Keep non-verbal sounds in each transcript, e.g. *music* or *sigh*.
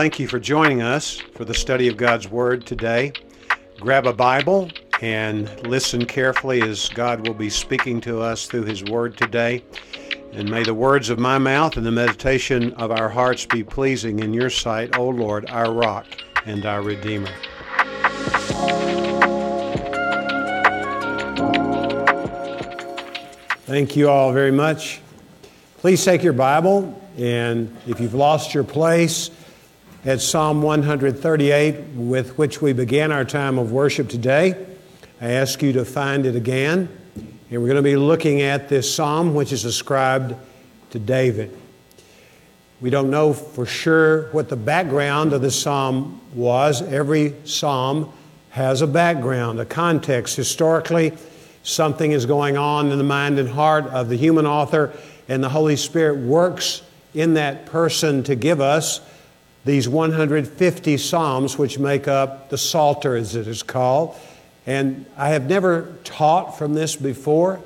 Thank you for joining us for the study of God's Word today. Grab a Bible and listen carefully as God will be speaking to us through His Word today. And may the words of my mouth and the meditation of our hearts be pleasing in your sight, O Lord, our rock and our Redeemer. Thank you all very much. Please take your Bible, and if you've lost your place, at Psalm 138, with which we began our time of worship today, I ask you to find it again. And we're going to be looking at this psalm, which is ascribed to David. We don't know for sure what the background of the psalm was. Every psalm has a background, a context. Historically, something is going on in the mind and heart of the human author, and the Holy Spirit works in that person to give us these 150 psalms, which make up the Psalter, as it is called. And I have never taught from this before,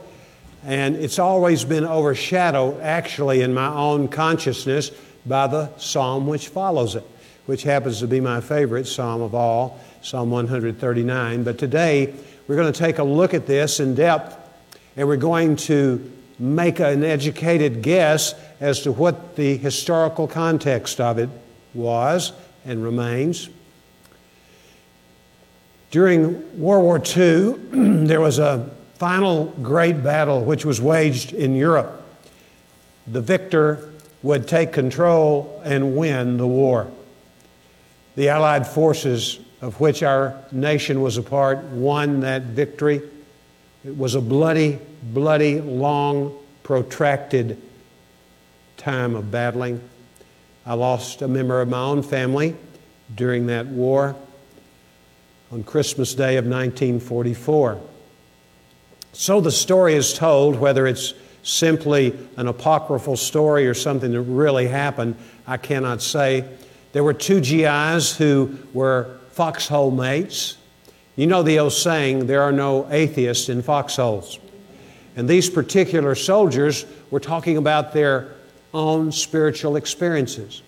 and it's always been overshadowed, actually, in my own consciousness by the psalm which follows it, which happens to be my favorite psalm of all, Psalm 139. But today, we're going to take a look at this in depth, and we're going to make an educated guess as to what the historical context of it was and remains. During World War II, *clears throat* there was a final great battle which was waged in Europe. The victor would take control and win the war. The Allied forces, of which our nation was a part, won that victory. It was a bloody, bloody, long, protracted time of battling. I lost a member of my own family during that war on Christmas Day of 1944. So the story is told, whether it's simply an apocryphal story or something that really happened, I cannot say. There were two GIs who were foxhole mates. You know the old saying, there are no atheists in foxholes. And these particular soldiers were talking about their own spiritual experiences.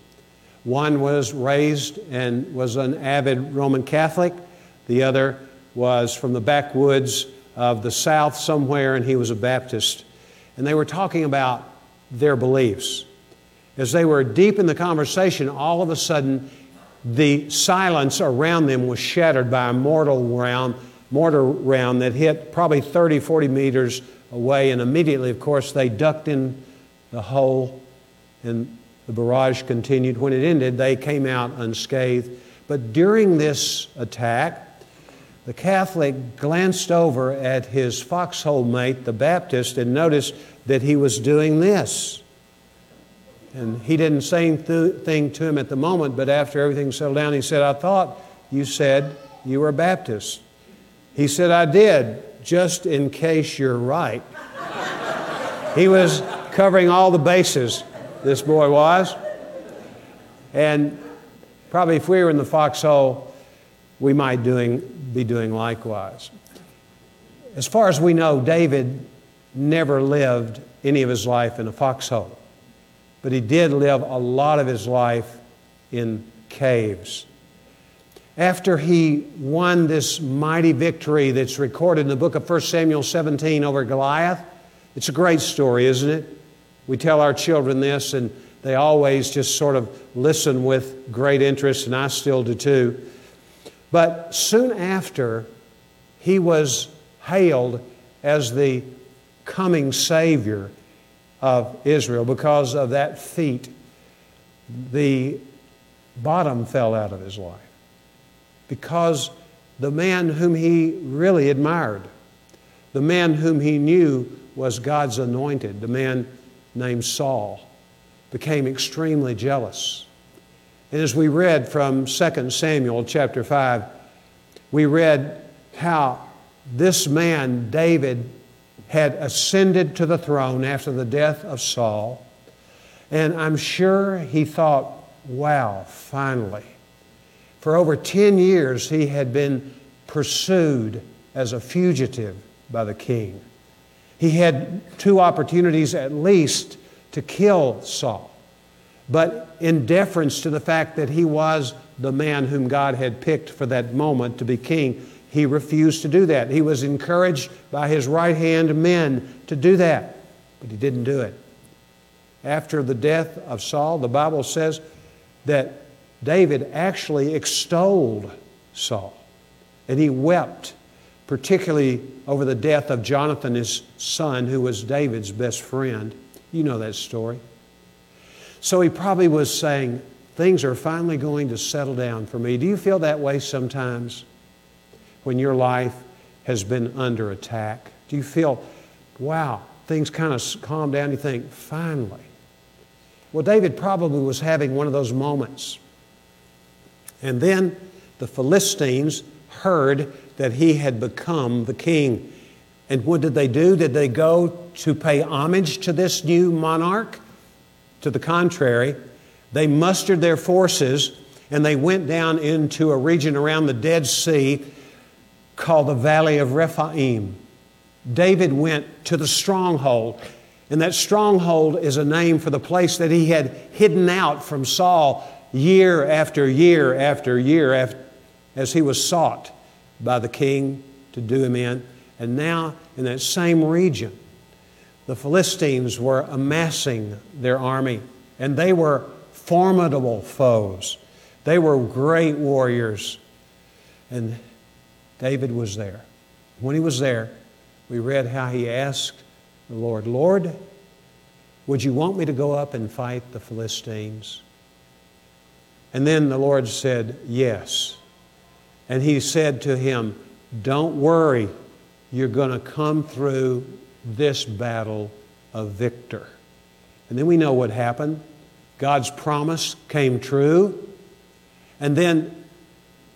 One was raised and was an avid Roman Catholic, the other was from the backwoods of the South somewhere, and he was a Baptist. And they were talking about their beliefs. As they were deep in the conversation, all of a sudden, the silence around them was shattered by a mortar round, mortar round that hit probably 30, 40 meters away, and immediately, of course, they ducked in the hole and the barrage continued. When it ended, they came out unscathed. But during this attack, the Catholic glanced over at his foxhole mate, the Baptist, and noticed that he was doing this. And he didn't say anything to him at the moment, but after everything settled down, he said, I thought you said you were a Baptist. He said, I did, just in case you're right. *laughs* he was covering all the bases this boy was. And probably if we were in the foxhole, we might doing, be doing likewise. As far as we know, David never lived any of his life in a foxhole, but he did live a lot of his life in caves. After he won this mighty victory that's recorded in the book of 1 Samuel 17 over Goliath, it's a great story, isn't it? We tell our children this, and they always just sort of listen with great interest, and I still do too. But soon after, he was hailed as the coming Savior of Israel because of that feat. The bottom fell out of his life because the man whom he really admired, the man whom he knew was God's anointed, the man named Saul, became extremely jealous. And as we read from 2 Samuel chapter 5, we read how this man, David, had ascended to the throne after the death of Saul. And I'm sure he thought, wow, finally. For over 10 years, he had been pursued as a fugitive by the king. He had two opportunities at least to kill Saul. but in deference to the fact that he was the man whom God had picked for that moment to be king, he refused to do that. He was encouraged by his right hand men to do that, but he didn't do it. After the death of Saul, the Bible says that David actually extolled Saul and he wept, particularly over the death of Jonathan, his son, who was David's best friend. You know that story. So he probably was saying, Things are finally going to settle down for me. Do you feel that way sometimes when your life has been under attack? Do you feel, wow, things kind of calm down? You think, finally. Well, David probably was having one of those moments. And then the Philistines heard that he had become the king. And what did they do? Did they go to pay homage to this new monarch? To the contrary, they mustered their forces and they went down into a region around the Dead Sea called the Valley of Rephaim. David went to the stronghold, and that stronghold is a name for the place that he had hidden out from Saul year after year after year after, as he was sought by the king to do him in. And now, in that same region, the Philistines were amassing their army, and they were formidable foes. They were great warriors. And David was there. When he was there, we read how he asked the Lord, Lord, would you want me to go up and fight the Philistines? And then the Lord said, Yes. And he said to him, Don't worry, you're going to come through this battle a victor. And then we know what happened. God's promise came true. And then,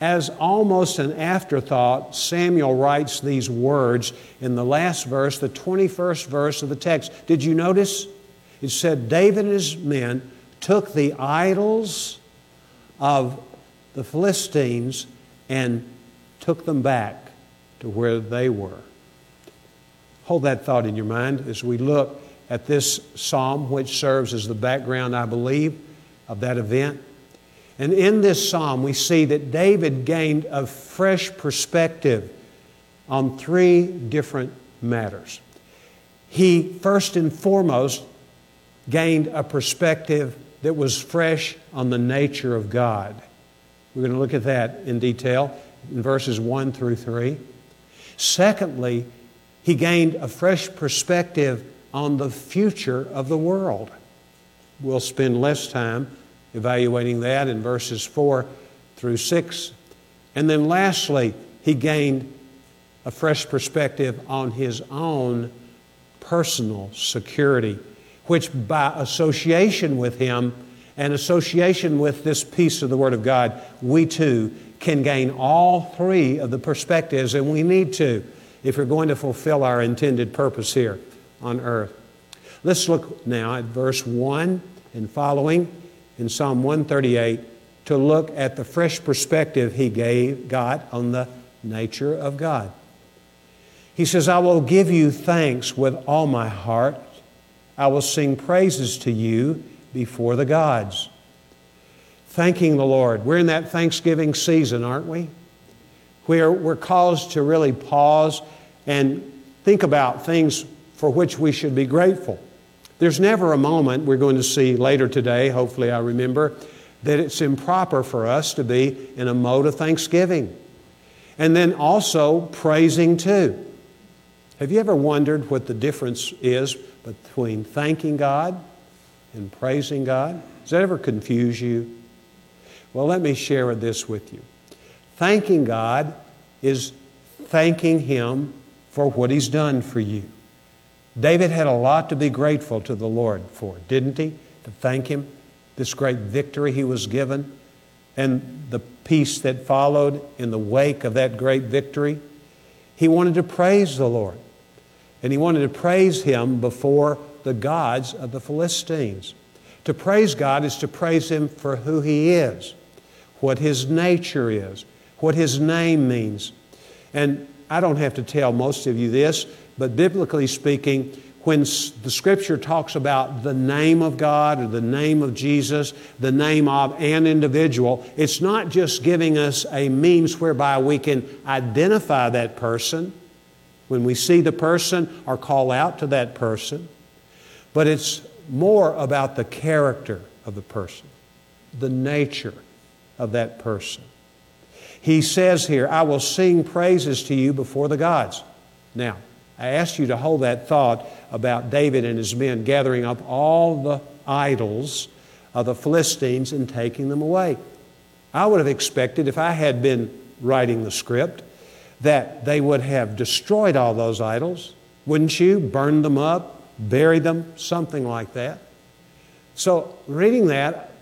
as almost an afterthought, Samuel writes these words in the last verse, the 21st verse of the text. Did you notice? It said, David and his men took the idols of the Philistines and took them back to where they were. Hold that thought in your mind as we look at this psalm, which serves as the background, I believe, of that event. And in this psalm, we see that David gained a fresh perspective on three different matters. He, first and foremost, gained a perspective that was fresh on the nature of God. We're going to look at that in detail in verses 1 through 3. Secondly, he gained a fresh perspective on the future of the world. We'll spend less time evaluating that in verses 4 through 6. And then lastly, he gained a fresh perspective on his own personal security, which by association with him and association with this piece of the Word of God, we too can gain all three of the perspectives, and we need to if we're going to fulfill our intended purpose here on earth. Let's look now at verse 1 and following in Psalm 138 to look at the fresh perspective he gave, got on the nature of God. He says, I will give you thanks with all my heart. I will sing praises to you before the gods. Thanking the Lord. We're in that Thanksgiving season, aren't we? We're, we're caused to really pause and think about things for which we should be grateful. There's never a moment we're going to see later today, hopefully I remember, that it's improper for us to be in a mode of thanksgiving. And then also praising too. Have you ever wondered what the difference is between thanking God and praising God? Does that ever confuse you? Well, let me share this with you. Thanking God is thanking Him for what He's done for you. David had a lot to be grateful to the Lord for, didn't he? To thank Him, this great victory He was given, and the peace that followed in the wake of that great victory. He wanted to praise the Lord, and he wanted to praise Him before the gods of the Philistines. To praise God is to praise Him for who He is, what His nature is, what His name means. And I don't have to tell most of you this, but biblically speaking, when the scripture talks about the name of God or the name of Jesus, the name of an individual, it's not just giving us a means whereby we can identify that person when we see the person or call out to that person, but it's more about the character of the person, the nature of that person. He says here, I will sing praises to you before the gods. Now, I ask you to hold that thought about David and his men gathering up all the idols of the Philistines and taking them away. I would have expected, if I had been writing the script, that they would have destroyed all those idols, wouldn't you? Burned them up, buried them, something like that. So, reading that,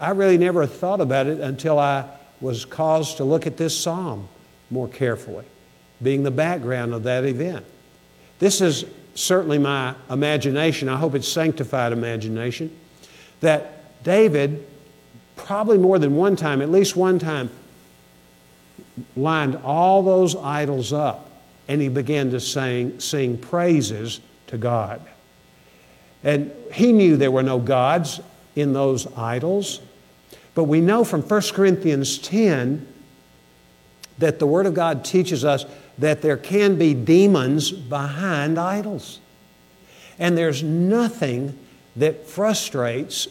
I really never thought about it until I was caused to look at this psalm more carefully, being the background of that event. This is certainly my imagination. I hope it's sanctified imagination. That David, probably more than one time, at least one time, lined all those idols up and he began to sing, sing praises to God. And he knew there were no gods in those idols. But we know from 1 Corinthians 10 that the Word of God teaches us that there can be demons behind idols. And there's nothing that frustrates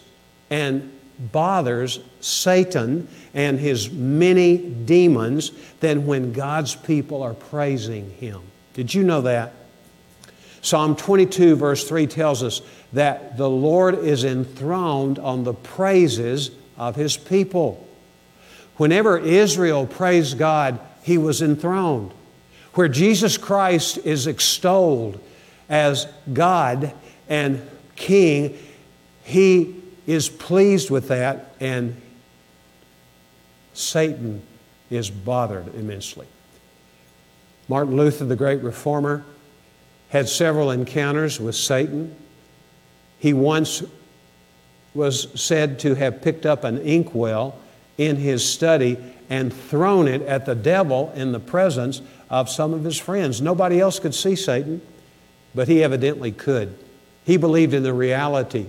and bothers Satan and his many demons than when God's people are praising him. Did you know that? Psalm 22, verse 3 tells us that the Lord is enthroned on the praises of his people. Whenever Israel praised God, he was enthroned. Where Jesus Christ is extolled as God and King, he is pleased with that, and Satan is bothered immensely. Martin Luther, the great reformer, had several encounters with Satan. He once was said to have picked up an inkwell in his study and thrown it at the devil in the presence of some of his friends. Nobody else could see Satan, but he evidently could. He believed in the reality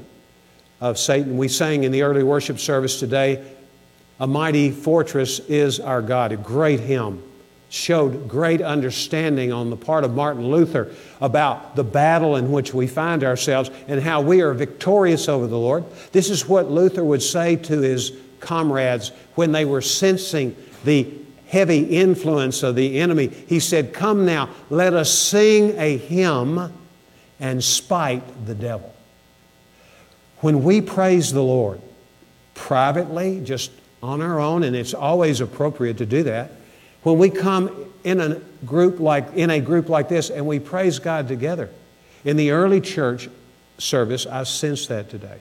of Satan. We sang in the early worship service today, A Mighty Fortress is Our God, a great hymn. Showed great understanding on the part of Martin Luther about the battle in which we find ourselves and how we are victorious over the Lord. This is what Luther would say to his comrades when they were sensing the heavy influence of the enemy. He said, Come now, let us sing a hymn and spite the devil. When we praise the Lord privately, just on our own, and it's always appropriate to do that, when we come in a group like in a group like this and we praise God together. In the early church service, I sense that today.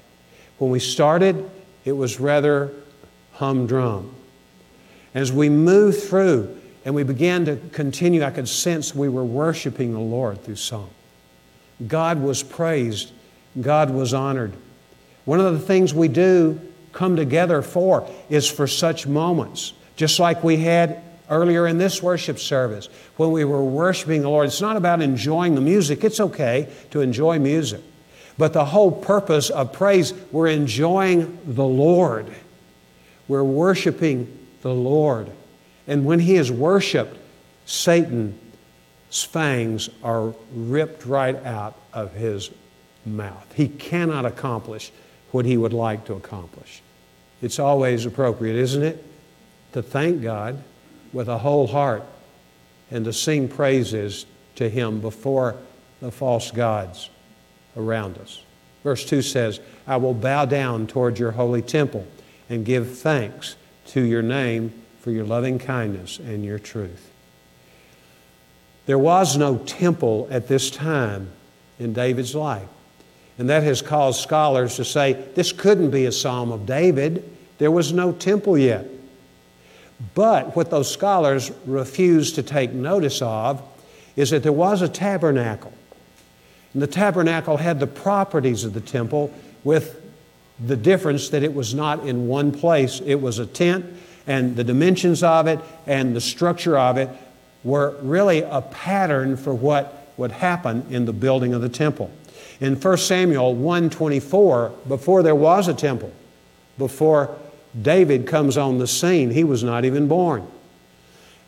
When we started, it was rather humdrum. As we moved through and we began to continue, I could sense we were worshiping the Lord through song. God was praised, God was honored. One of the things we do come together for is for such moments, just like we had earlier in this worship service when we were worshiping the Lord. It's not about enjoying the music, it's okay to enjoy music. But the whole purpose of praise, we're enjoying the Lord. We're worshiping the Lord. And when He is worshiped, Satan's fangs are ripped right out of his mouth. He cannot accomplish what he would like to accomplish. It's always appropriate, isn't it? To thank God with a whole heart and to sing praises to Him before the false gods around us. Verse 2 says, I will bow down toward your holy temple and give thanks to your name for your loving kindness and your truth. There was no temple at this time in David's life. And that has caused scholars to say this couldn't be a Psalm of David. There was no temple yet. But what those scholars refuse to take notice of is that there was a tabernacle. And the tabernacle had the properties of the temple with the difference that it was not in one place. It was a tent, and the dimensions of it and the structure of it were really a pattern for what would happen in the building of the temple. In 1 Samuel 1:24, before there was a temple, before David comes on the scene, he was not even born.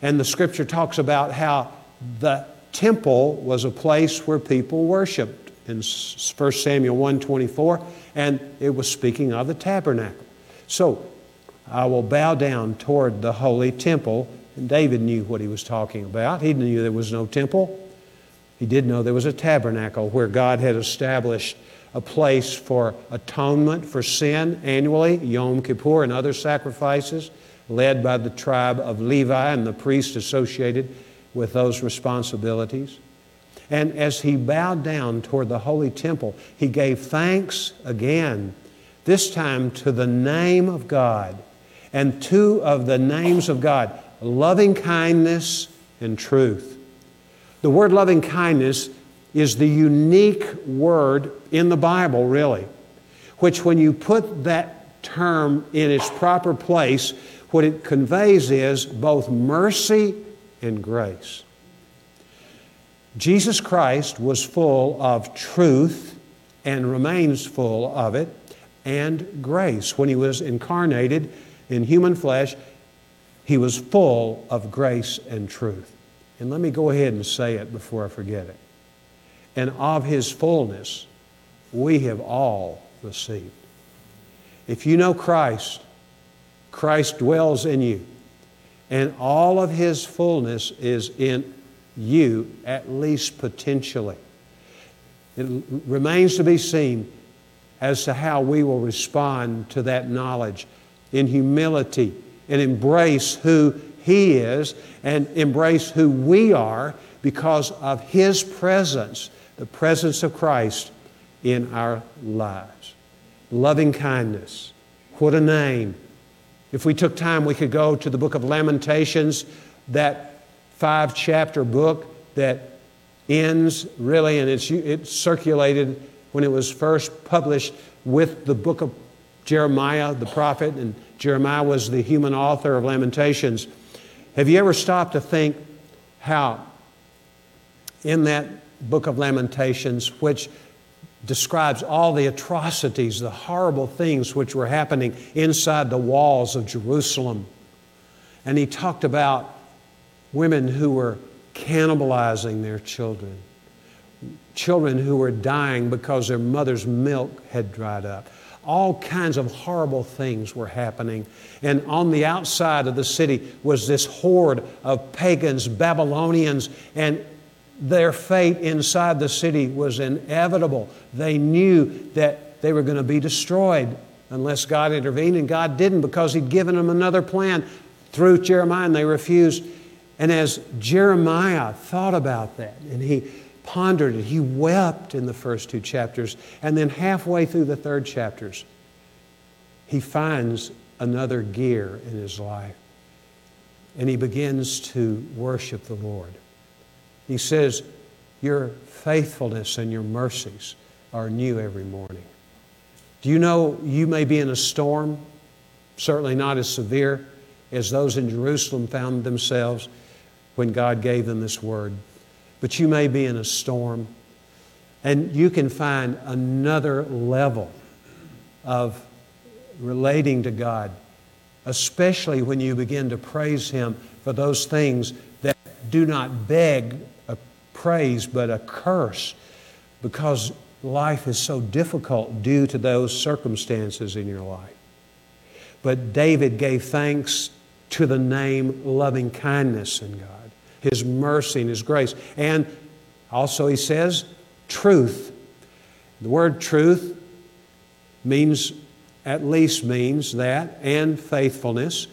And the scripture talks about how the temple was a place where people worshiped in 1 Samuel 1:24 and it was speaking of the tabernacle. So, I will bow down toward the holy temple. And David knew what he was talking about. He knew there was no temple. He did know there was a tabernacle where God had established a place for atonement for sin annually, Yom Kippur and other sacrifices, led by the tribe of Levi and the priest associated with those responsibilities. And as he bowed down toward the holy temple, he gave thanks again, this time to the name of God. And two of the names of God loving kindness and truth. The word loving kindness is the unique word in the Bible, really, which, when you put that term in its proper place, what it conveys is both mercy and grace. Jesus Christ was full of truth and remains full of it and grace. When he was incarnated in human flesh, he was full of grace and truth. And let me go ahead and say it before I forget it. And of his fullness, we have all received. If you know Christ, Christ dwells in you, and all of his fullness is in you, at least potentially. It remains to be seen as to how we will respond to that knowledge in humility and embrace who He is and embrace who we are because of His presence, the presence of Christ in our lives. Loving kindness. What a name. If we took time, we could go to the book of Lamentations, that five chapter book that ends really, and it's, it circulated when it was first published with the book of Jeremiah, the prophet, and Jeremiah was the human author of Lamentations. Have you ever stopped to think how in that book of Lamentations, which describes all the atrocities, the horrible things which were happening inside the walls of Jerusalem, and he talked about women who were cannibalizing their children, children who were dying because their mother's milk had dried up. All kinds of horrible things were happening. And on the outside of the city was this horde of pagans, Babylonians, and their fate inside the city was inevitable. They knew that they were going to be destroyed unless God intervened, and God didn't because He'd given them another plan through Jeremiah, and they refused. And as Jeremiah thought about that and he pondered it, he wept in the first two chapters. And then halfway through the third chapters, he finds another gear in his life. And he begins to worship the Lord. He says, Your faithfulness and your mercies are new every morning. Do you know you may be in a storm, certainly not as severe as those in Jerusalem found themselves? when God gave them this word. But you may be in a storm, and you can find another level of relating to God, especially when you begin to praise Him for those things that do not beg praise but a curse because life is so difficult due to those circumstances in your life. But David gave thanks to the name loving kindness in God. His mercy and His grace. And also, He says, truth. The word truth means, at least means that, and faithfulness.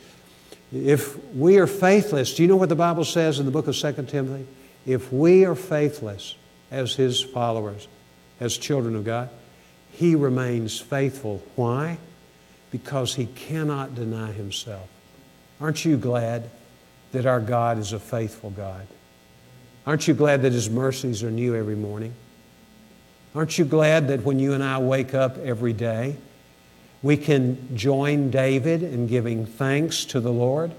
If we are faithless, do you know what the Bible says in the book of 2 Timothy? If we are faithless as His followers, as children of God, He remains faithful. Why? Because He cannot deny Himself. Aren't you glad that our God is a faithful God? Aren't you glad that His mercies are new every morning? Aren't you glad that when you and I wake up every day, we can join David in giving thanks to the Lord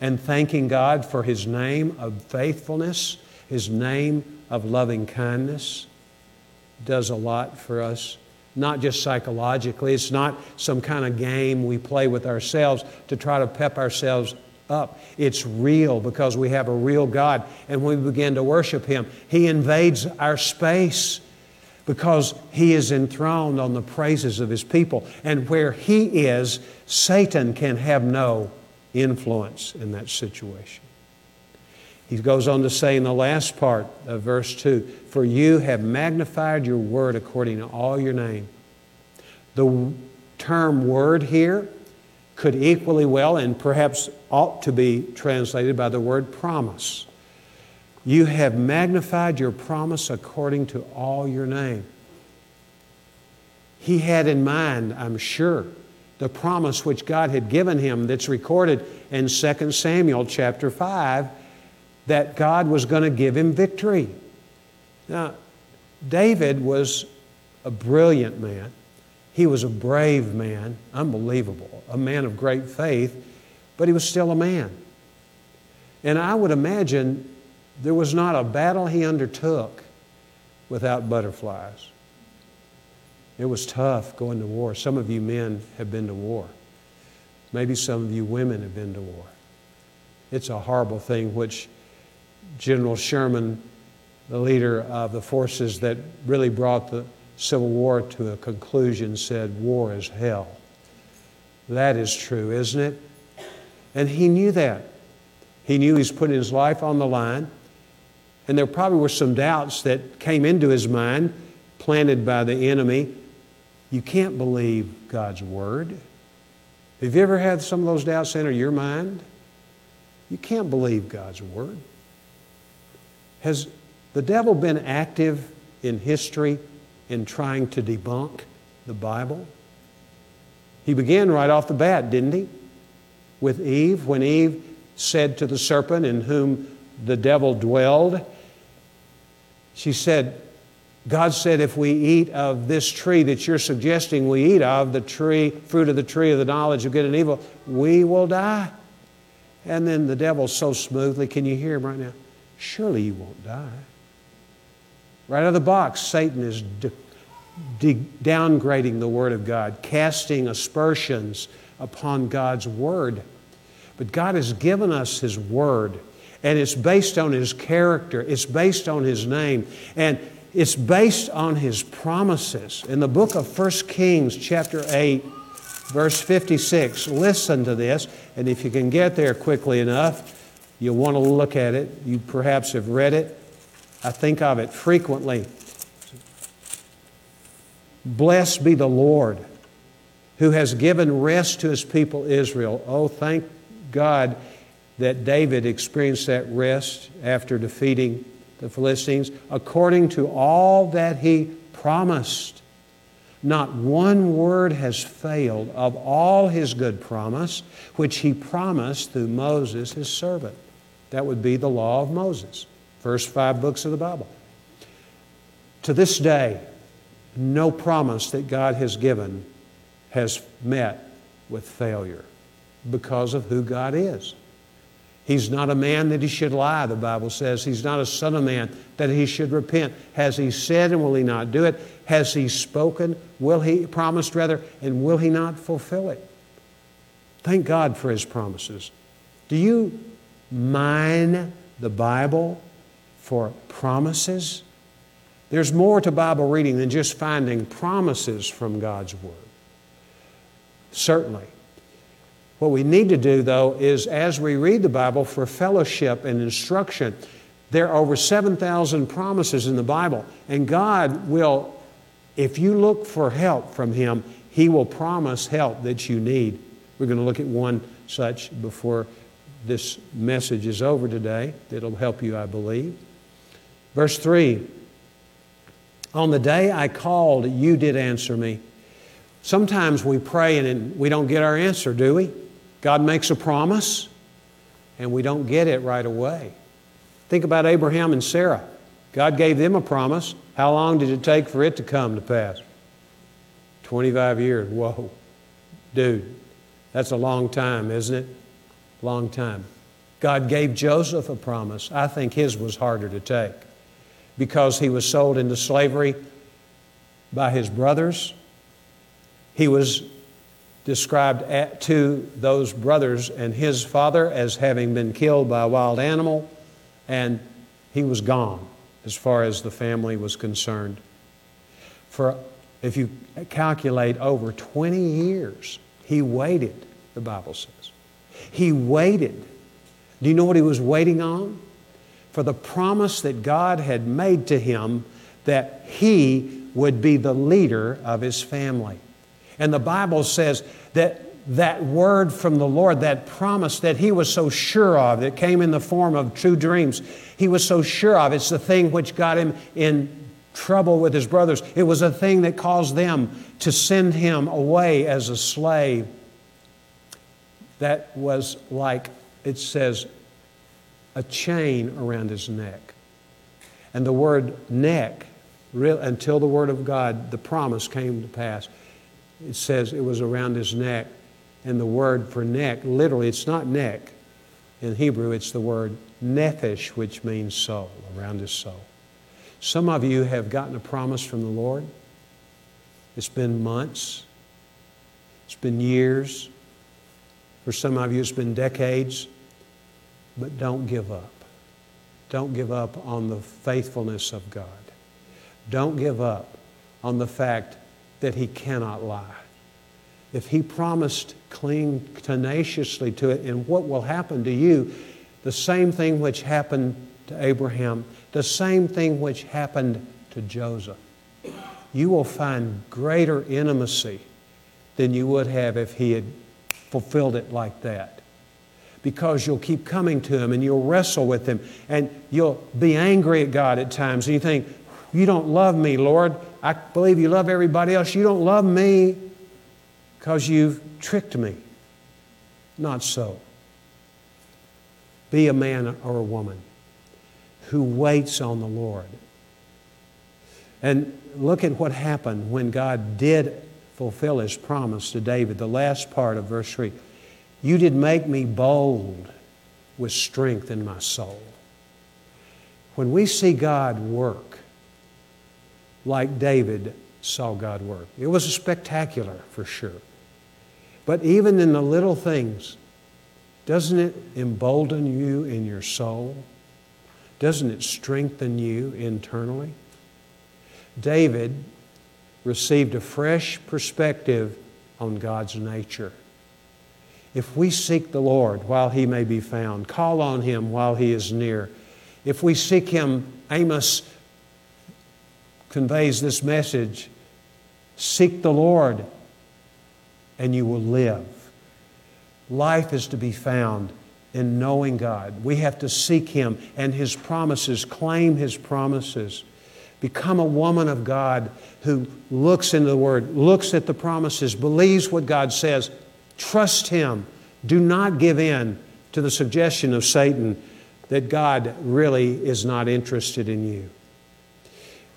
and thanking God for His name of faithfulness, His name of loving kindness does a lot for us, not just psychologically. It's not some kind of game we play with ourselves to try to pep ourselves up. It's real because we have a real God. And when we begin to worship Him, He invades our space because He is enthroned on the praises of His people. And where He is, Satan can have no influence in that situation. He goes on to say in the last part of verse 2 For you have magnified your word according to all your name. The term word here could equally well and perhaps ought to be translated by the word promise. You have magnified your promise according to all your name. He had in mind, I'm sure, the promise which God had given him that's recorded in 2 Samuel chapter 5 that God was going to give him victory. Now, David was a brilliant man. He was a brave man, unbelievable, a man of great faith, but he was still a man. And I would imagine there was not a battle he undertook without butterflies. It was tough going to war. Some of you men have been to war. Maybe some of you women have been to war. It's a horrible thing which General Sherman, the leader of the forces that really brought the Civil War to a conclusion, said, War is hell. That is true, isn't it? And he knew that. He knew he's putting his life on the line. And there probably were some doubts that came into his mind, planted by the enemy. You can't believe God's word. Have you ever had some of those doubts enter your mind? You can't believe God's word. Has the devil been active in history in trying to debunk the Bible? He began right off the bat, didn't he? With Eve, when Eve said to the serpent in whom the devil dwelled, she said, God said, if we eat of this tree that you're suggesting we eat of, the tree, fruit of the tree of the knowledge of good and evil, we will die. And then the devil so smoothly, can you hear him right now? Surely you won't die. Right out of the box, Satan is de- de- downgrading the Word of God, casting aspersions upon God's Word. But God has given us His Word, and it's based on His character, it's based on His name, and it's based on His promises. In the book of 1 Kings, chapter 8, verse 56, listen to this, and if you can get there quickly enough, You'll want to look at it. You perhaps have read it. I think of it frequently. Blessed be the Lord who has given rest to his people Israel. Oh, thank God that David experienced that rest after defeating the Philistines according to all that he promised. Not one word has failed of all his good promise, which he promised through Moses, his servant. That would be the law of Moses, first five books of the Bible. To this day, no promise that God has given has met with failure because of who God is. He's not a man that he should lie, the Bible says. He's not a son of man that he should repent. Has he said and will he not do it? Has he spoken? Will he promised rather and will he not fulfill it? Thank God for his promises. Do you mine the Bible for promises. There's more to Bible reading than just finding promises from God's Word. Certainly. What we need to do, though, is as we read the Bible for fellowship and instruction, there are over 7,000 promises in the Bible, and God will, if you look for help from Him, He will promise help that you need. We're going to look at one such before this message is over today. It'll help you, I believe. Verse 3 On the day I called, you did answer me. Sometimes we pray and we don't get our answer, do we? God makes a promise and we don't get it right away. Think about Abraham and Sarah. God gave them a promise. How long did it take for it to come to pass? 25 years. Whoa. Dude, that's a long time, isn't it? Long time. God gave Joseph a promise. I think his was harder to take. because he was sold into slavery by his brothers. He was described at, to those brothers and his father as having been killed by a wild animal, and he was gone as far as the family was concerned. For if you calculate over 20 years, he waited, the Bible says. He waited. Do you know what he was waiting on? For the promise that God had made to him that he would be the leader of his family. And the Bible says that that word from the Lord, that promise that he was so sure of, that came in the form of true dreams, he was so sure of. It's the thing which got him in trouble with his brothers. It was a thing that caused them to send him away as a slave. That was like, it says, a chain around his neck. And the word neck, until the word of God, the promise came to pass, it says it was around his neck. And the word for neck, literally, it's not neck. In Hebrew, it's the word nephesh, which means soul, around his soul. Some of you have gotten a promise from the Lord. It's been months, it's been years. For some of you, it's been decades. But don't give up. Don't give up on the faithfulness of God. Don't give up on the fact that He cannot lie. If He promised, cling tenaciously to it, and what will happen to you, the same thing which happened to Abraham, the same thing which happened to Joseph. You will find greater intimacy than you would have if he had fulfilled it like that. Because you'll keep coming to him and you'll wrestle with him and you'll be angry at God at times and you think, You don't love me, Lord. I believe you love everybody else. You don't love me because you've tricked me. Not so. Be a man or a woman who waits on the Lord. And look at what happened when God did fulfill his promise to David, the last part of verse 3. You did make me bold with strength in my soul. When we see God work, like David saw God work, it was spectacular for sure. But even in the little things, doesn't it embolden you in your soul? Doesn't it strengthen you internally? David received a fresh perspective on God's nature. If we seek the Lord while he may be found, call on him while he is near. If we seek him, Amos conveys this message seek the Lord and you will live. Life is to be found in knowing God. We have to seek Him and His promises, claim His promises. Become a woman of God who looks into the Word, looks at the promises, believes what God says. Trust Him. Do not give in to the suggestion of Satan that God really is not interested in you.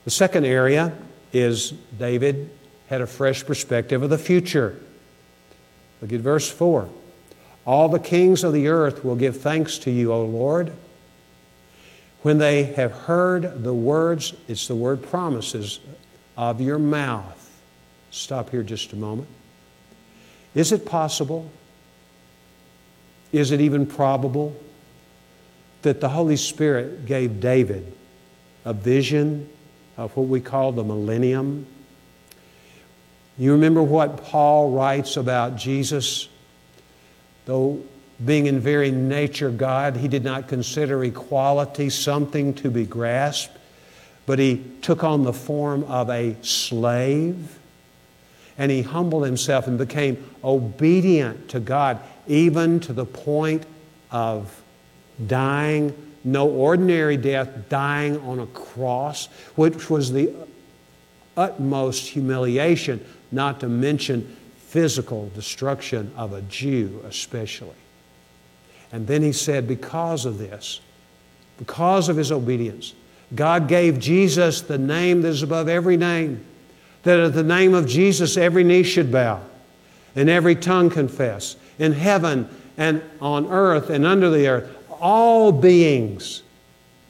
The second area is David had a fresh perspective of the future. Look at verse 4. All the kings of the earth will give thanks to you, O Lord. When they have heard the words, it's the word promises, of your mouth. Stop here just a moment. Is it possible? Is it even probable that the Holy Spirit gave David a vision of what we call the millennium? You remember what Paul writes about Jesus Though being in very nature God, he did not consider equality something to be grasped, but he took on the form of a slave and he humbled himself and became obedient to God, even to the point of dying, no ordinary death, dying on a cross, which was the utmost humiliation, not to mention physical destruction of a Jew, especially. And then he said, because of this, because of his obedience, God gave Jesus the name that is above every name, that at the name of Jesus every knee should bow and every tongue confess, in heaven and on earth and under the earth, all beings,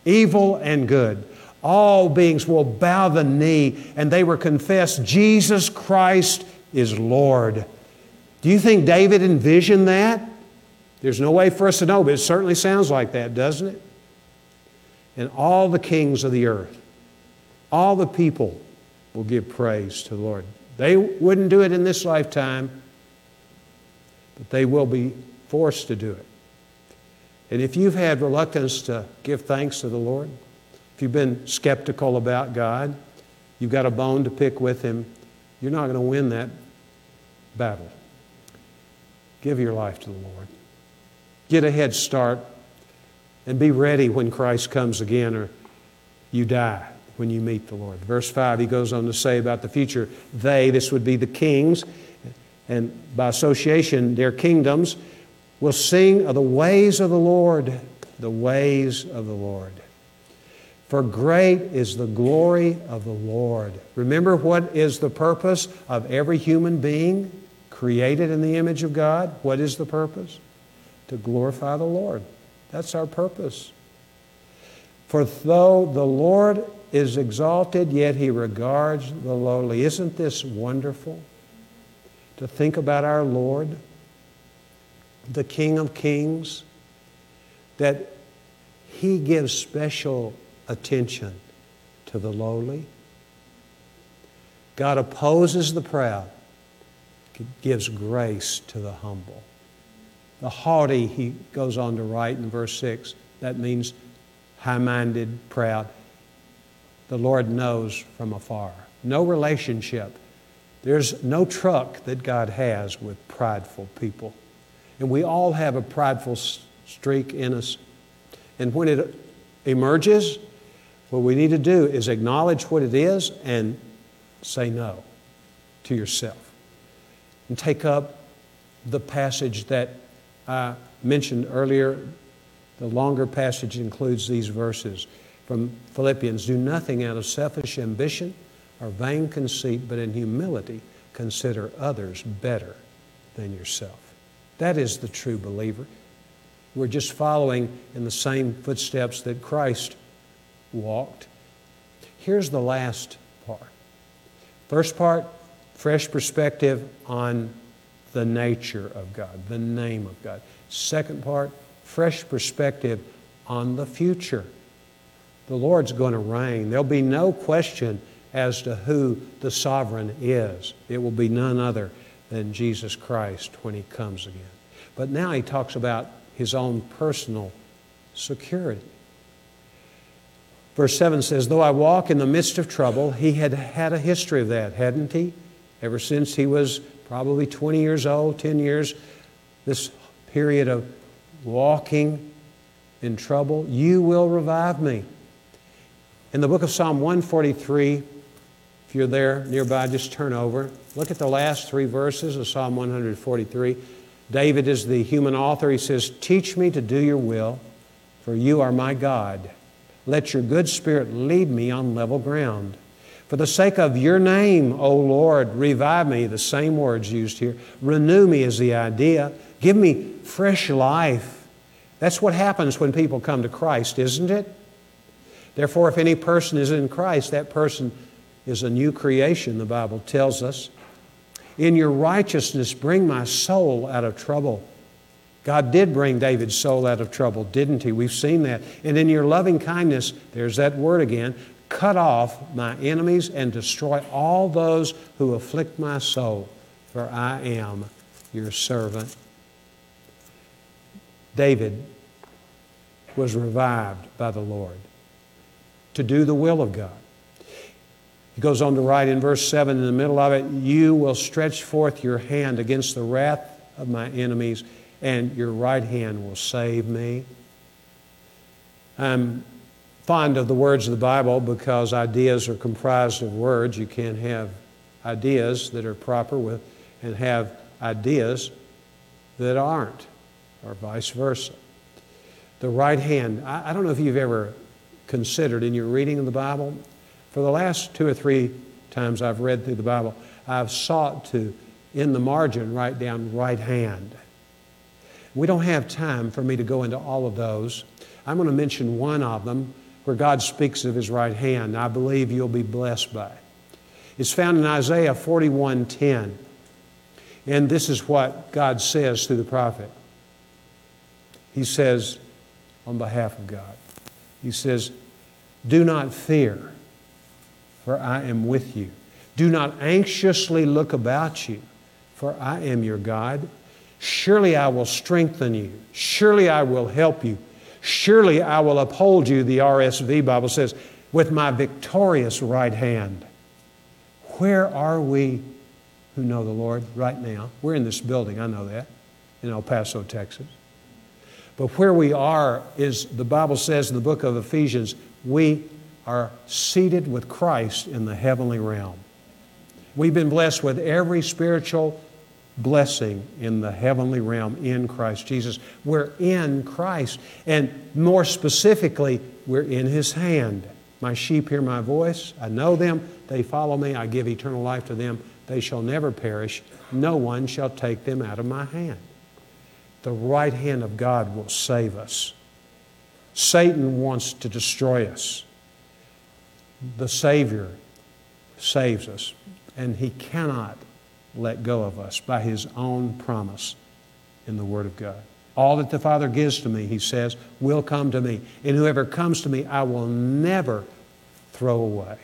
evil and good, All beings will bow the knee and they will confess Jesus Christ is Lord. Do you think David envisioned that? There's no way for us to know, but it certainly sounds like that, doesn't it? And all the kings of the earth, all the people will give praise to the Lord. They wouldn't do it in this lifetime, but they will be forced to do it. And if you've had reluctance to give thanks to the Lord, if you've been skeptical about God, you've got a bone to pick with Him, you're not going to win that battle. Give your life to the Lord. Get a head start and be ready when Christ comes again or you die when you meet the Lord. Verse 5, he goes on to say about the future, they, this would be the kings, and by association, their kingdoms, will sing of the ways of the Lord, the ways of the Lord. For great is the glory of the Lord. Remember what is the purpose of every human being created in the image of God? What is the purpose? To glorify the Lord. That's our purpose. For though the Lord is exalted, yet he regards the lowly. Isn't this wonderful? To think about our Lord, the King of Kings, that he gives special attention to the lowly. God opposes the proud, gives grace to the humble. The haughty, he goes on to write in verse 6, that means high minded, proud the Lord knows from afar. No relationship. There's no truck that God has with prideful people. And we all have a prideful streak in us. And when it emerges, what we need to do is acknowledge what it is and say no to yourself. And take up the passage that I mentioned earlier. The longer passage includes these verses from Philippians do nothing out of selfish ambition or vain conceit, but in humility consider others better than yourself. That is the true believer. We're just following in the same footsteps that Christ walked. Here's the last part. First part, fresh perspective on the nature of God, the name of God. Second part, fresh perspective on the future the Lord's going to reign. There'll be no question as to who the sovereign is. It will be none other than Jesus Christ when he comes again. But now he talks about his own personal security. Verse 7 says, Though I walk in the midst of trouble, he had had a history of that, hadn't he? Ever since he was probably 20 years old, 10 years, this period of walking in trouble, you will revive me. In the book of Psalm 143, if you're there nearby, just turn over. Look at the last three verses of Psalm 143. David is the human author. He says, Teach me to do your will, for you are my God. Let your good spirit lead me on level ground. For the sake of your name, O Lord, revive me, the same words used here. Renew me is the idea. Give me fresh life. That's what happens when people come to Christ, isn't it? Therefore, if any person is in Christ, that person is a new creation, the Bible tells us. In your righteousness, bring my soul out of trouble. God did bring David's soul out of trouble, didn't he? We've seen that. And in your loving kindness, there's that word again cut off my enemies and destroy all those who afflict my soul, for I am your servant. David was revived by the Lord to do the will of God. He goes on to write in verse 7 in the middle of it, You will stretch forth your hand against the wrath of my enemies, and your right hand will save me. I'm fond of the words of the Bible because ideas are comprised of words. You can't have ideas that are proper with and have ideas that aren't, or vice versa. The right hand, I, I don't know if you've ever considered in your reading of the Bible. For the last two or three times I've read through the Bible, I've sought to, in the margin, write down right hand. We don't have time for me to go into all of those. I'm going to mention one of them where God speaks of his right hand. I believe you'll be blessed by it. It's found in Isaiah 41:10. And this is what God says through the prophet. He says on behalf of God. He says, "Do not fear, for I am with you. Do not anxiously look about you, for I am your God. Surely I will strengthen you. Surely I will help you. Surely I will uphold you, the RSV Bible says, with my victorious right hand. Where are we who know the Lord right now? We're in this building, I know that, in El Paso, Texas. But where we are is, the Bible says in the book of Ephesians, we are seated with Christ in the heavenly realm. We've been blessed with every spiritual blessing in the heavenly realm in Christ Jesus. We're in Christ. And more specifically, we're in His hand. My sheep hear my voice. I know them. They follow me. I give eternal life to them. They shall never perish. No one shall take them out of my hand. The right hand of God will save us. Satan wants to destroy us. The Savior saves us, and He cannot let go of us by His own promise in the Word of God. All that the Father gives to me, He says, will come to me. And whoever comes to me, I will never throw away.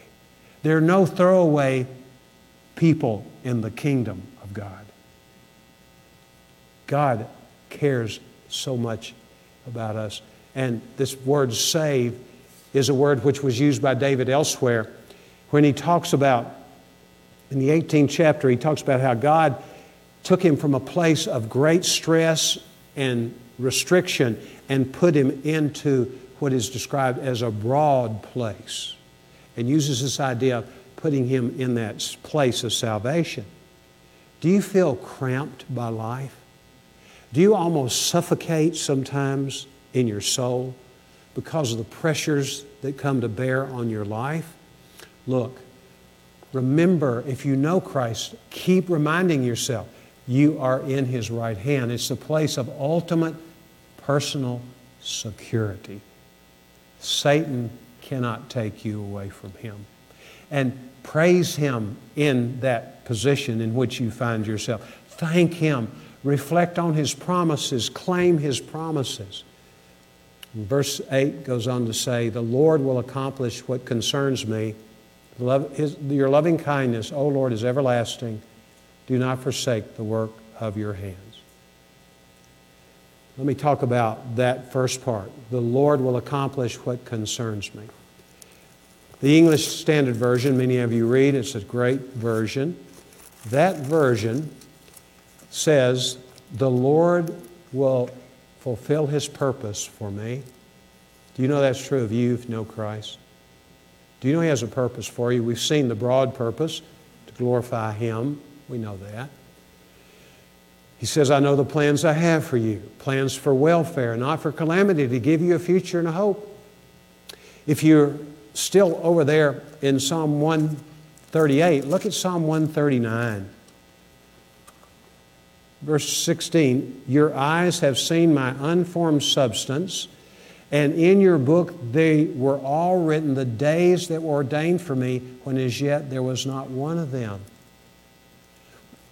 There are no throwaway people in the kingdom of God. God cares so much about us. And this word save is a word which was used by David elsewhere when he talks about, in the 18th chapter, he talks about how God took him from a place of great stress and restriction and put him into what is described as a broad place and uses this idea of putting him in that place of salvation. Do you feel cramped by life? Do you almost suffocate sometimes in your soul because of the pressures that come to bear on your life? Look, remember if you know Christ, keep reminding yourself you are in His right hand. It's the place of ultimate personal security. Satan cannot take you away from Him. And praise Him in that position in which you find yourself. Thank Him reflect on His promises, claim His promises. verse 8 goes on to say, The Lord will accomplish what concerns me. Love, his, your loving kindness, O Lord, is everlasting. Do not forsake the work of your hands. Let me talk about that first part. The Lord will accomplish what concerns me. The English Standard Version, many of you read, it's a great version. That version says, The Lord will fulfill his purpose for me. Do you know that's true of you if you know Christ? Do you know he has a purpose for you? We've seen the broad purpose to glorify him. We know that. He says, I know the plans I have for you plans for welfare, not for calamity, to give you a future and a hope. If you're still over there in Psalm 138, look at Psalm 139. Verse 16 Your eyes have seen my unformed substance, and in your book they were all written the days that were ordained for me, when as yet there was not one of them.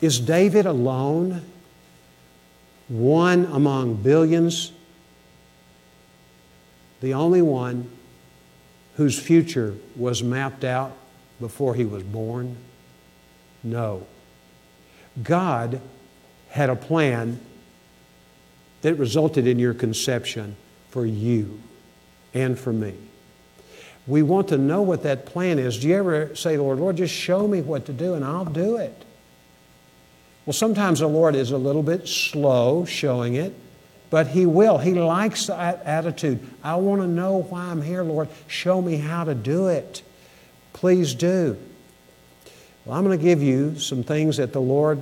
Is David alone? One among billions? The only one whose future was mapped out before he was born? No. God had a plan that resulted in your conception for you and for me. We want to know what that plan is. Do you ever say, Lord, Lord, just show me what to do and I'll do it? Well, sometimes the Lord is a little bit slow showing it, but He will. He likes that attitude. I want to know why I'm here, Lord. Show me how to do it. Please do. Well, I'm going to give you some things that the Lord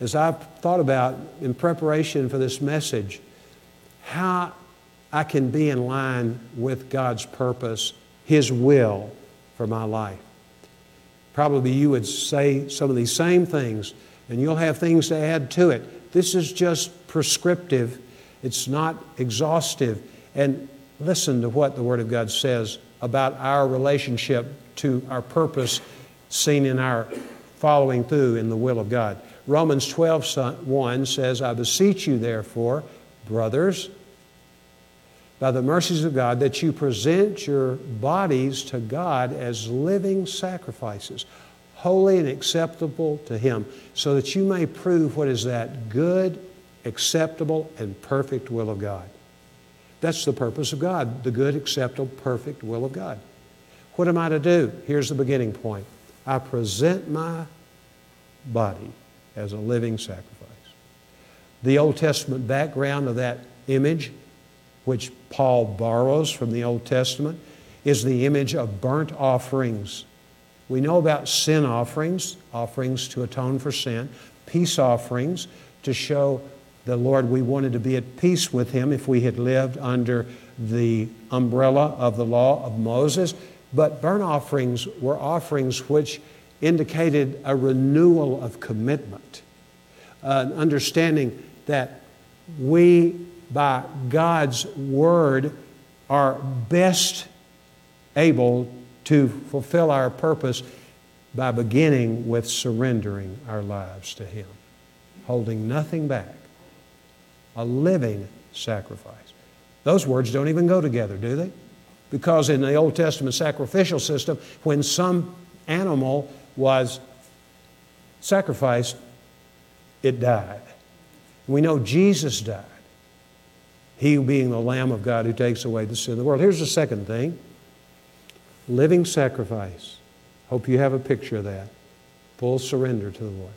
as I've thought about in preparation for this message, how I can be in line with God's purpose, His will for my life. Probably you would say some of these same things, and you'll have things to add to it. This is just prescriptive, it's not exhaustive. And listen to what the Word of God says about our relationship to our purpose seen in our following through in the will of God. Romans 12 1 says, I beseech you, therefore, brothers, by the mercies of God, that you present your bodies to God as living sacrifices, holy and acceptable to Him, so that you may prove what is that good, acceptable, and perfect will of God. That's the purpose of God, the good, acceptable, perfect will of God. What am I to do? Here's the beginning point I present my body as a living sacrifice. The Old Testament background of that image, which Paul borrows from the Old Testament, is the image of burnt offerings. We know about sin offerings, offerings to atone for sin, peace offerings to show the Lord we wanted to be at peace with Him if we had lived under the umbrella of the law of Moses. But burnt offerings were offerings which indicated a renewal of commitment, an understanding that we, by God's word, are best able to fulfill our purpose by beginning with surrendering our lives to Him, holding nothing back, a living sacrifice. Those words don't even go together, do they? Because in the Old Testament sacrificial system, when some animal was sacrificed, it died. We know Jesus died, He being the Lamb of God who takes away the sin of the world. Here's the second thing living sacrifice. Hope you have a picture of that. Full surrender to the Lord.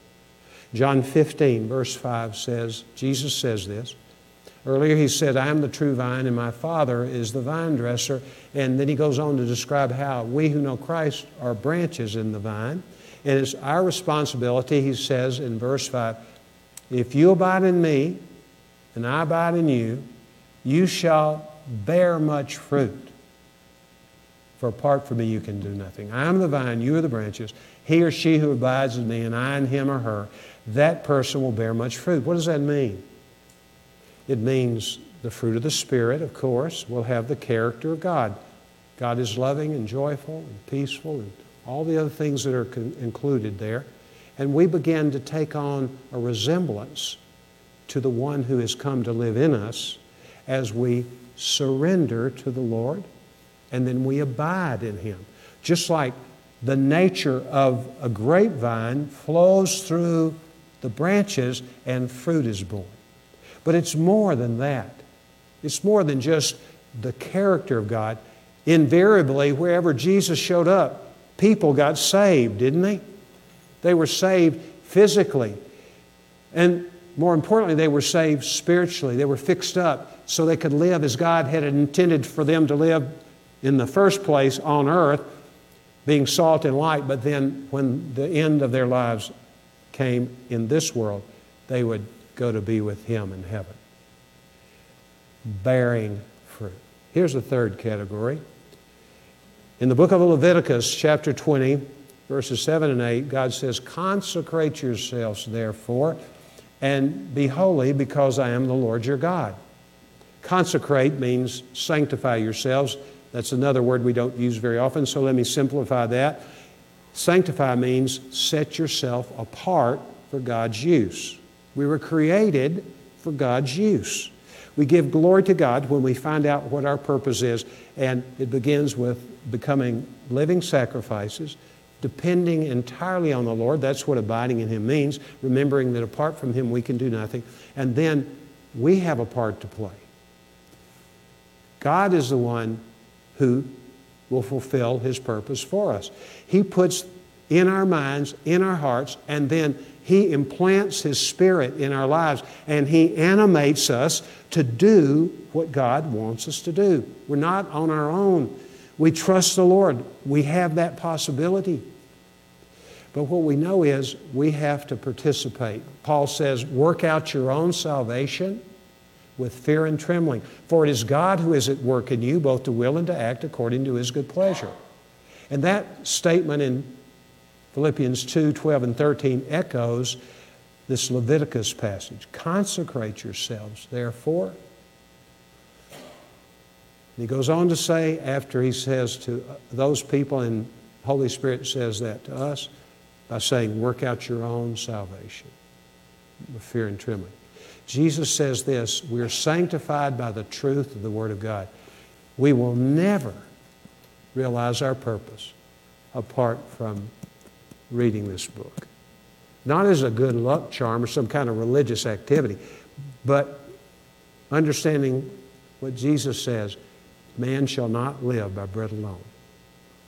John 15, verse 5 says, Jesus says this. Earlier he said, I am the true vine and my Father is the vine dresser. And then he goes on to describe how we who know Christ are branches in the vine. And it's our responsibility, he says in verse 5, if you abide in me and I abide in you, you shall bear much fruit. For apart from me, you can do nothing. I am the vine, you are the branches. He or she who abides in me, and I in him or her, that person will bear much fruit. What does that mean? It means the fruit of the Spirit, of course, will have the character of God. God is loving and joyful and peaceful and all the other things that are con- included there. And we begin to take on a resemblance to the one who has come to live in us as we surrender to the Lord and then we abide in Him. Just like the nature of a grapevine flows through the branches and fruit is born. But it's more than that. It's more than just the character of God. Invariably, wherever Jesus showed up, people got saved, didn't they? They were saved physically. And more importantly, they were saved spiritually. They were fixed up so they could live as God had intended for them to live in the first place on earth, being salt and light. But then, when the end of their lives came in this world, they would go to be with Him in heaven. Bearing fruit. Here's the third category. In the book of Leviticus, chapter 20, verses 7 and 8, God says, Consecrate yourselves, therefore, and be holy, because I am the Lord your God. Consecrate means sanctify yourselves. That's another word we don't use very often, so let me simplify that. Sanctify means set yourself apart for God's use. We were created for God's use. We give glory to God when we find out what our purpose is, and it begins with becoming living sacrifices, depending entirely on the Lord. That's what abiding in Him means, remembering that apart from Him we can do nothing. And then we have a part to play. God is the one who will fulfill His purpose for us. He puts in our minds, in our hearts, and then he implants His Spirit in our lives and He animates us to do what God wants us to do. We're not on our own. We trust the Lord. We have that possibility. But what we know is we have to participate. Paul says, Work out your own salvation with fear and trembling. For it is God who is at work in you, both to will and to act according to His good pleasure. And that statement in Philippians 2 12 and 13 echoes this Leviticus passage. Consecrate yourselves, therefore. he goes on to say, after he says to those people, and Holy Spirit says that to us, by saying, Work out your own salvation with fear and trembling. Jesus says this we're sanctified by the truth of the Word of God. We will never realize our purpose apart from reading this book. Not as a good luck charm or some kind of religious activity, but understanding what Jesus says man shall not live by bread alone,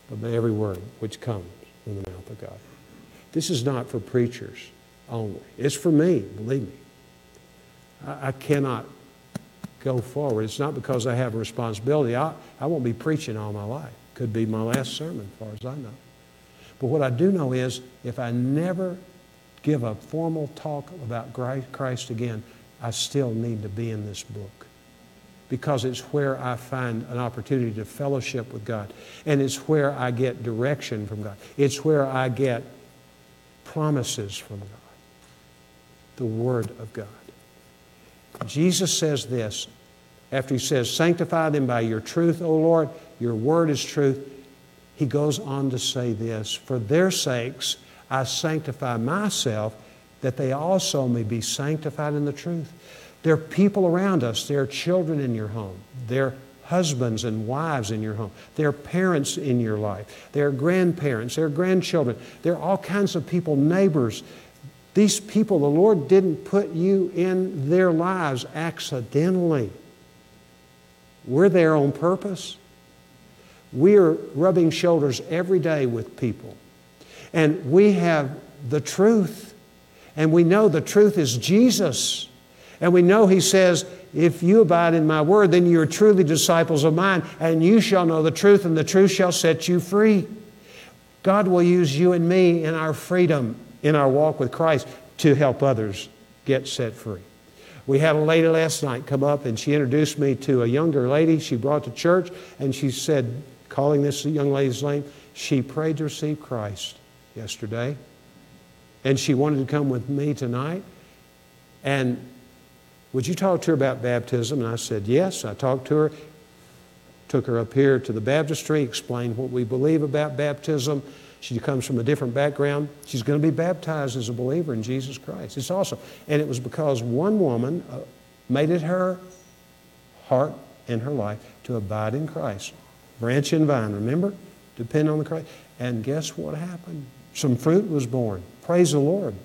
but by every word which comes from the mouth of God. This is not for preachers only, it's for me, believe me. I, cannot go forward. It's not because I have a responsibility. I, I won't be preaching all my life. Could be my last sermon, as far as I know. But what I do know is if I never give a formal talk about Christ again, I still need to be in this book because it's where I find an opportunity to fellowship with God. And it's where I get direction from God. It's where I get promises from God, the Word of God. Jesus says this after he says, Sanctify them by your truth, O Lord, your word is truth. He goes on to say this For their sakes I sanctify myself, that they also may be sanctified in the truth. There are people around us, there are children in your home, there are husbands and wives in your home, there are parents in your life, there are grandparents, there are grandchildren, there are all kinds of people, neighbors. These people, the Lord didn't put you in their lives accidentally. We're there on purpose. We are rubbing shoulders every day with people. And we have the truth. And we know the truth is Jesus. And we know He says, If you abide in my word, then you are truly disciples of mine, and you shall know the truth, and the truth shall set you free. God will use you and me in our freedom, in our walk with Christ, to help others get set free. We had a lady last night come up and she introduced me to a younger lady she brought to church, and she said, calling this young lady's name, she prayed to receive Christ yesterday. And she wanted to come with me tonight. And would you talk to her about baptism? And I said, Yes. I talked to her, took her up here to the baptistry, explained what we believe about baptism. She comes from a different background. She's going to be baptized as a believer in Jesus Christ. It's awesome. And it was because one woman uh, made it her heart and her life to abide in Christ. Branch and vine, remember? Depend on the Christ. And guess what happened? Some fruit was born. Praise the Lord.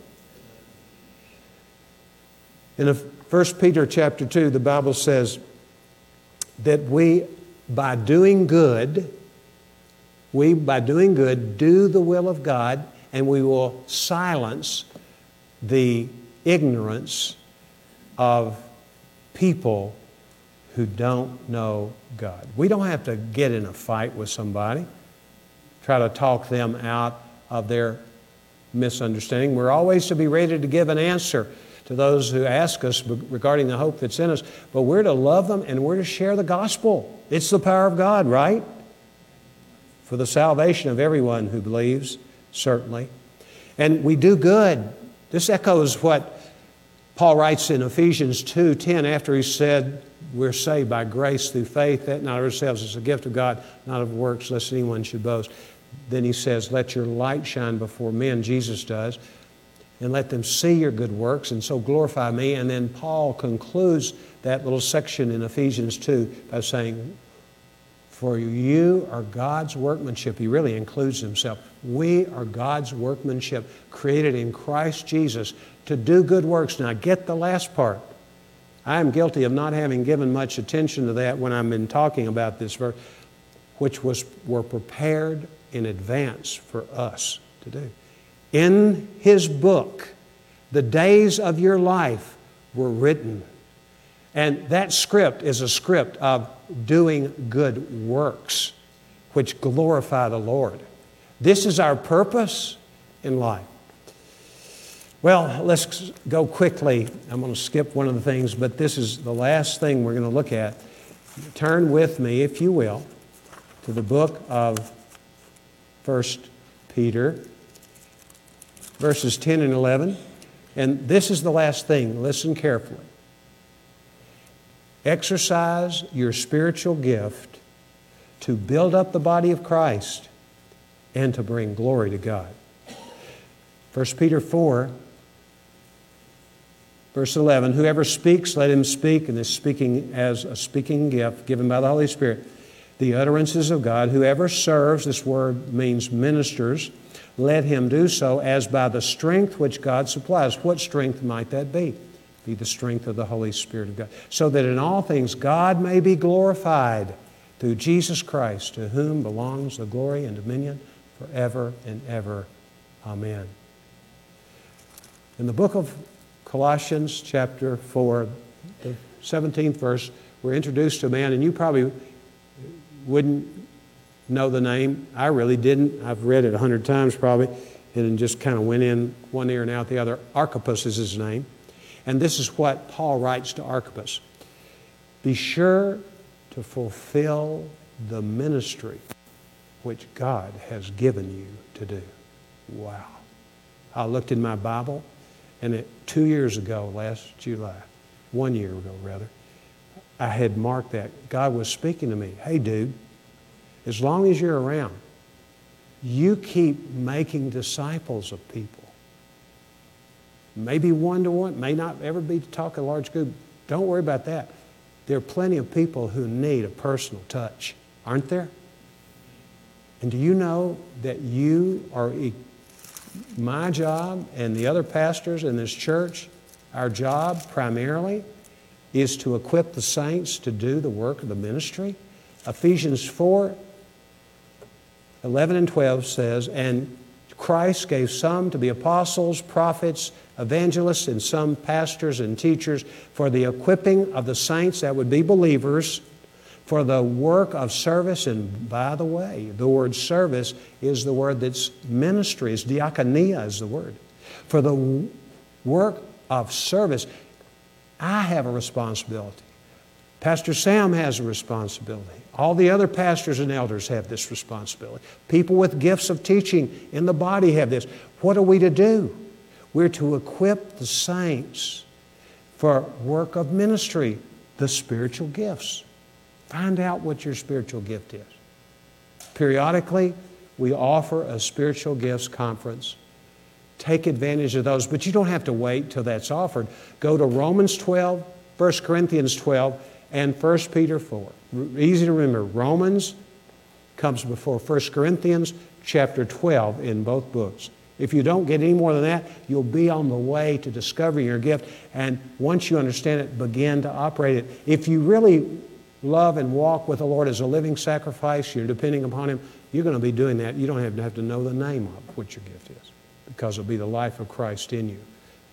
In 1 Peter chapter 2, the Bible says that we, by doing good, we, by doing good, do the will of God, and we will silence the ignorance of people who don't know God. We don't have to get in a fight with somebody, try to talk them out of their misunderstanding. We're always to be ready to give an answer to those who ask us regarding the hope that's in us, but we're to love them and we're to share the gospel. It's the power of God, right? For the salvation of everyone who believes, certainly. And we do good. This echoes what Paul writes in Ephesians 2:10 after he said, we're saved by grace through faith, that not ourselves. is a gift of God, not of works, lest anyone should boast. Then he says, Let your light shine before men, Jesus does, and let them see your good works, and so glorify me. And then Paul concludes that little section in Ephesians 2 by saying, For you are God's workmanship. He really includes himself. We are God's workmanship, created in Christ Jesus to do good works. Now, get the last part I am guilty of not having given much attention to that when I've been talking about this verse, which was, were prepared in advance for us to do. In his book, the days of your life were written. And that script is a script of doing good works which glorify the Lord. This is our purpose in life. Well, let's go quickly. I'm going to skip one of the things, but this is the last thing we're going to look at. Turn with me, if you will, to the book of 1 Peter, verses 10 and 11. And this is the last thing. Listen carefully. Exercise your spiritual gift to build up the body of Christ and to bring glory to God. 1 Peter 4, verse 11 Whoever speaks, let him speak, and is speaking as a speaking gift given by the Holy Spirit, the utterances of God. Whoever serves, this word means ministers, let him do so as by the strength which God supplies. What strength might that be? Be the strength of the Holy Spirit of God. So that in all things God may be glorified through Jesus Christ, to whom belongs the glory and dominion forever and ever. Amen. In the book of Colossians, chapter 4, the 17th verse, we're introduced to a man, and you probably wouldn't know the name. I really didn't. I've read it a hundred times probably, and just kind of went in one ear and out the other. Archippus is his name. And this is what Paul writes to Archippus Be sure to fulfill the ministry which God has given you to do. Wow. I looked in my Bible, and it, two years ago, last July, one year ago rather, I had marked that. God was speaking to me. Hey, dude, as long as you're around, you keep making disciples of people. Maybe one to one, may not ever be to talk a large group. Don't worry about that. There are plenty of people who need a personal touch, aren't there? And do you know that you are my job and the other pastors in this church, our job primarily is to equip the saints to do the work of the ministry? Ephesians 4 11 and 12 says, And Christ gave some to be apostles, prophets, evangelists, and some pastors and teachers for the equipping of the saints that would be believers for the work of service. And by the way, the word service is the word that's ministry, is diakonia is the word. For the work of service, I have a responsibility. Pastor Sam has a responsibility. All the other pastors and elders have this responsibility. People with gifts of teaching in the body have this. What are we to do? We're to equip the saints for work of ministry, the spiritual gifts. Find out what your spiritual gift is. Periodically, we offer a spiritual gifts conference. Take advantage of those, but you don't have to wait till that's offered. Go to Romans 12, 1 Corinthians 12, and 1 Peter 4. Easy to remember. Romans comes before 1 Corinthians chapter 12 in both books. If you don't get any more than that, you'll be on the way to discovering your gift. And once you understand it, begin to operate it. If you really love and walk with the Lord as a living sacrifice, you're depending upon Him, you're going to be doing that. You don't have to, have to know the name of what your gift is because it'll be the life of Christ in you,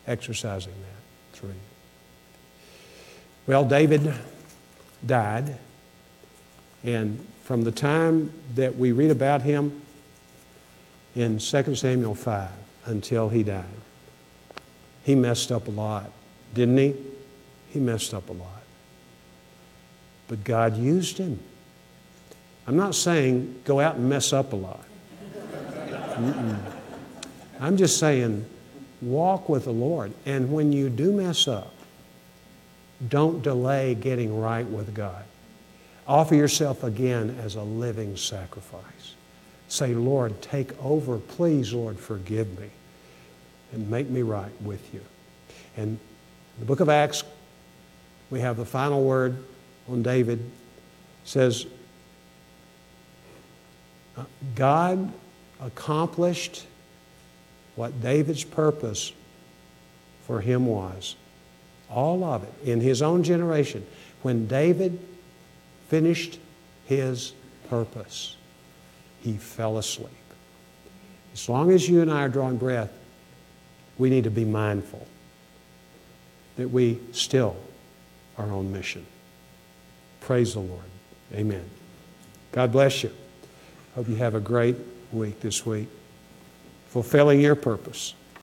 exercising that through you. Well, David died. And from the time that we read about him in 2 Samuel 5 until he died, he messed up a lot, didn't he? He messed up a lot. But God used him. I'm not saying go out and mess up a lot. Mm-mm. I'm just saying walk with the Lord. And when you do mess up, don't delay getting right with God. Offer yourself again as a living sacrifice. Say, Lord, take over. Please, Lord, forgive me and make me right with you. And the book of Acts, we have the final word on David. It says, uh, God accomplished what David's purpose for him was all of it, in his own generation. When David finished his purpose, he fell asleep. As long as you and I are drawing breath, we need to be mindful that we still are on mission. Praise the Lord. Amen. God bless you. Hope you have a great week this week, fulfilling your purpose.